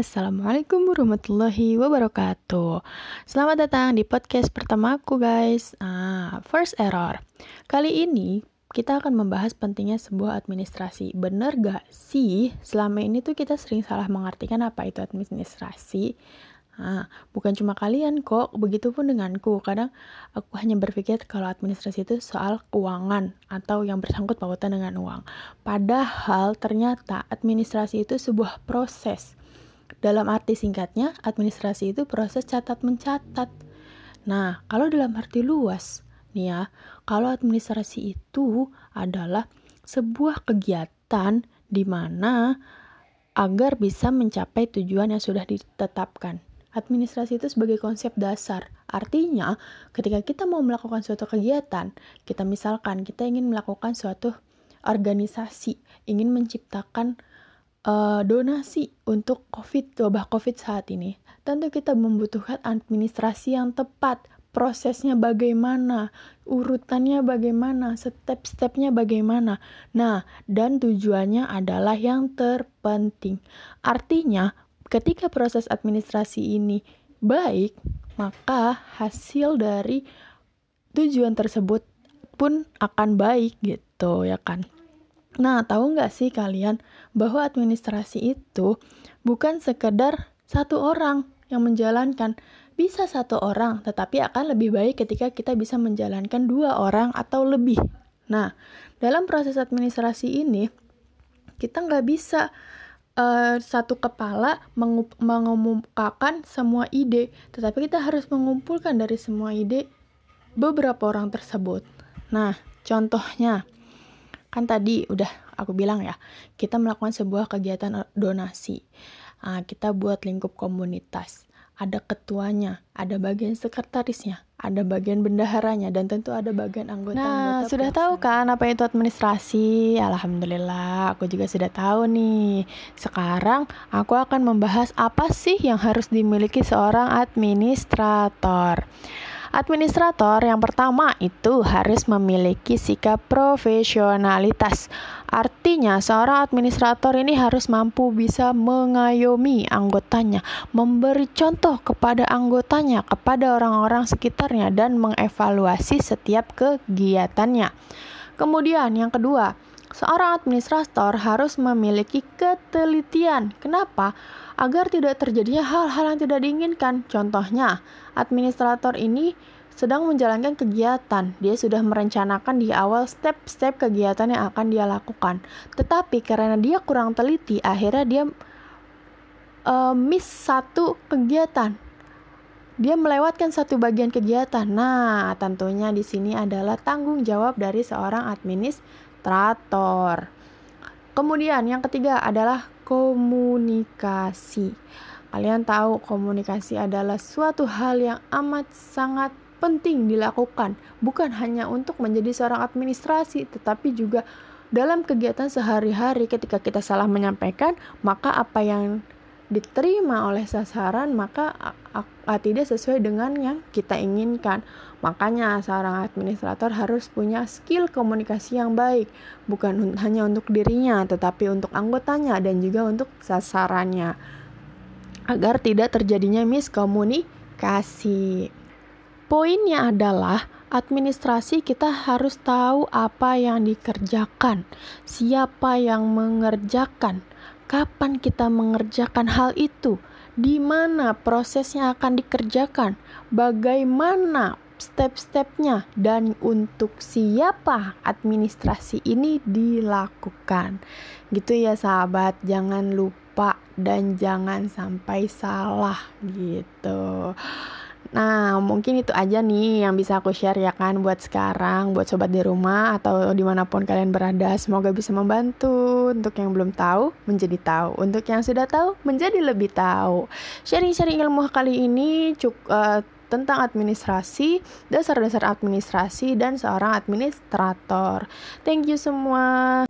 Assalamualaikum warahmatullahi wabarakatuh. Selamat datang di podcast pertamaku guys. Ah, First Error. Kali ini kita akan membahas pentingnya sebuah administrasi. Bener gak sih? Selama ini tuh kita sering salah mengartikan apa itu administrasi. Nah, bukan cuma kalian kok, begitupun denganku. Kadang aku hanya berpikir kalau administrasi itu soal keuangan atau yang bersangkut pautan dengan uang. Padahal ternyata administrasi itu sebuah proses. Dalam arti singkatnya, administrasi itu proses catat mencatat. Nah, kalau dalam arti luas, nih ya, kalau administrasi itu adalah sebuah kegiatan di mana agar bisa mencapai tujuan yang sudah ditetapkan. Administrasi itu sebagai konsep dasar. Artinya, ketika kita mau melakukan suatu kegiatan, kita misalkan kita ingin melakukan suatu organisasi, ingin menciptakan uh, donasi untuk COVID, wabah COVID saat ini. Tentu kita membutuhkan administrasi yang tepat, prosesnya bagaimana, urutannya bagaimana, step-stepnya bagaimana. Nah, dan tujuannya adalah yang terpenting. Artinya, Ketika proses administrasi ini baik, maka hasil dari tujuan tersebut pun akan baik gitu ya kan. Nah, tahu nggak sih kalian bahwa administrasi itu bukan sekedar satu orang yang menjalankan. Bisa satu orang, tetapi akan lebih baik ketika kita bisa menjalankan dua orang atau lebih. Nah, dalam proses administrasi ini, kita nggak bisa uh, satu kepala mengemukakan semua ide, tetapi kita harus mengumpulkan dari semua ide beberapa orang tersebut. Nah, contohnya kan tadi udah aku bilang ya, kita melakukan sebuah kegiatan donasi. Nah, kita buat lingkup komunitas ada ketuanya, ada bagian sekretarisnya, ada bagian bendaharanya, dan tentu ada bagian anggota. Nah, anggota sudah tahu kan apa itu administrasi? Alhamdulillah, aku juga sudah tahu nih. Sekarang aku akan membahas apa sih yang harus dimiliki seorang administrator. Administrator yang pertama itu harus memiliki sikap profesionalitas. Artinya, seorang administrator ini harus mampu bisa mengayomi anggotanya, memberi contoh kepada anggotanya, kepada orang-orang sekitarnya, dan mengevaluasi setiap kegiatannya. Kemudian, yang kedua, seorang administrator harus memiliki ketelitian. Kenapa? Agar tidak terjadinya hal-hal yang tidak diinginkan. Contohnya, administrator ini sedang menjalankan kegiatan. Dia sudah merencanakan di awal step-step kegiatan yang akan dia lakukan. Tetapi karena dia kurang teliti, akhirnya dia uh, miss satu kegiatan. Dia melewatkan satu bagian kegiatan. Nah, tentunya di sini adalah tanggung jawab dari seorang administrator. Kemudian yang ketiga adalah komunikasi. Kalian tahu komunikasi adalah suatu hal yang amat sangat penting dilakukan, bukan hanya untuk menjadi seorang administrasi, tetapi juga dalam kegiatan sehari-hari ketika kita salah menyampaikan, maka apa yang diterima oleh sasaran maka tidak sesuai dengan yang kita inginkan. Makanya seorang administrator harus punya skill komunikasi yang baik, bukan hanya untuk dirinya, tetapi untuk anggotanya dan juga untuk sasarannya. Agar tidak terjadinya miskomunikasi. Poinnya adalah administrasi kita harus tahu apa yang dikerjakan, siapa yang mengerjakan, kapan kita mengerjakan hal itu, di mana prosesnya akan dikerjakan, bagaimana step-stepnya, dan untuk siapa administrasi ini dilakukan. Gitu ya sahabat, jangan lupa dan jangan sampai salah gitu. Nah, mungkin itu aja nih yang bisa aku share ya kan buat sekarang, buat sobat di rumah atau di mana pun kalian berada. Semoga bisa membantu untuk yang belum tahu menjadi tahu, untuk yang sudah tahu menjadi lebih tahu. Sharing-sharing ilmu kali ini cuk, uh, tentang administrasi, dasar-dasar administrasi, dan seorang administrator. Thank you semua.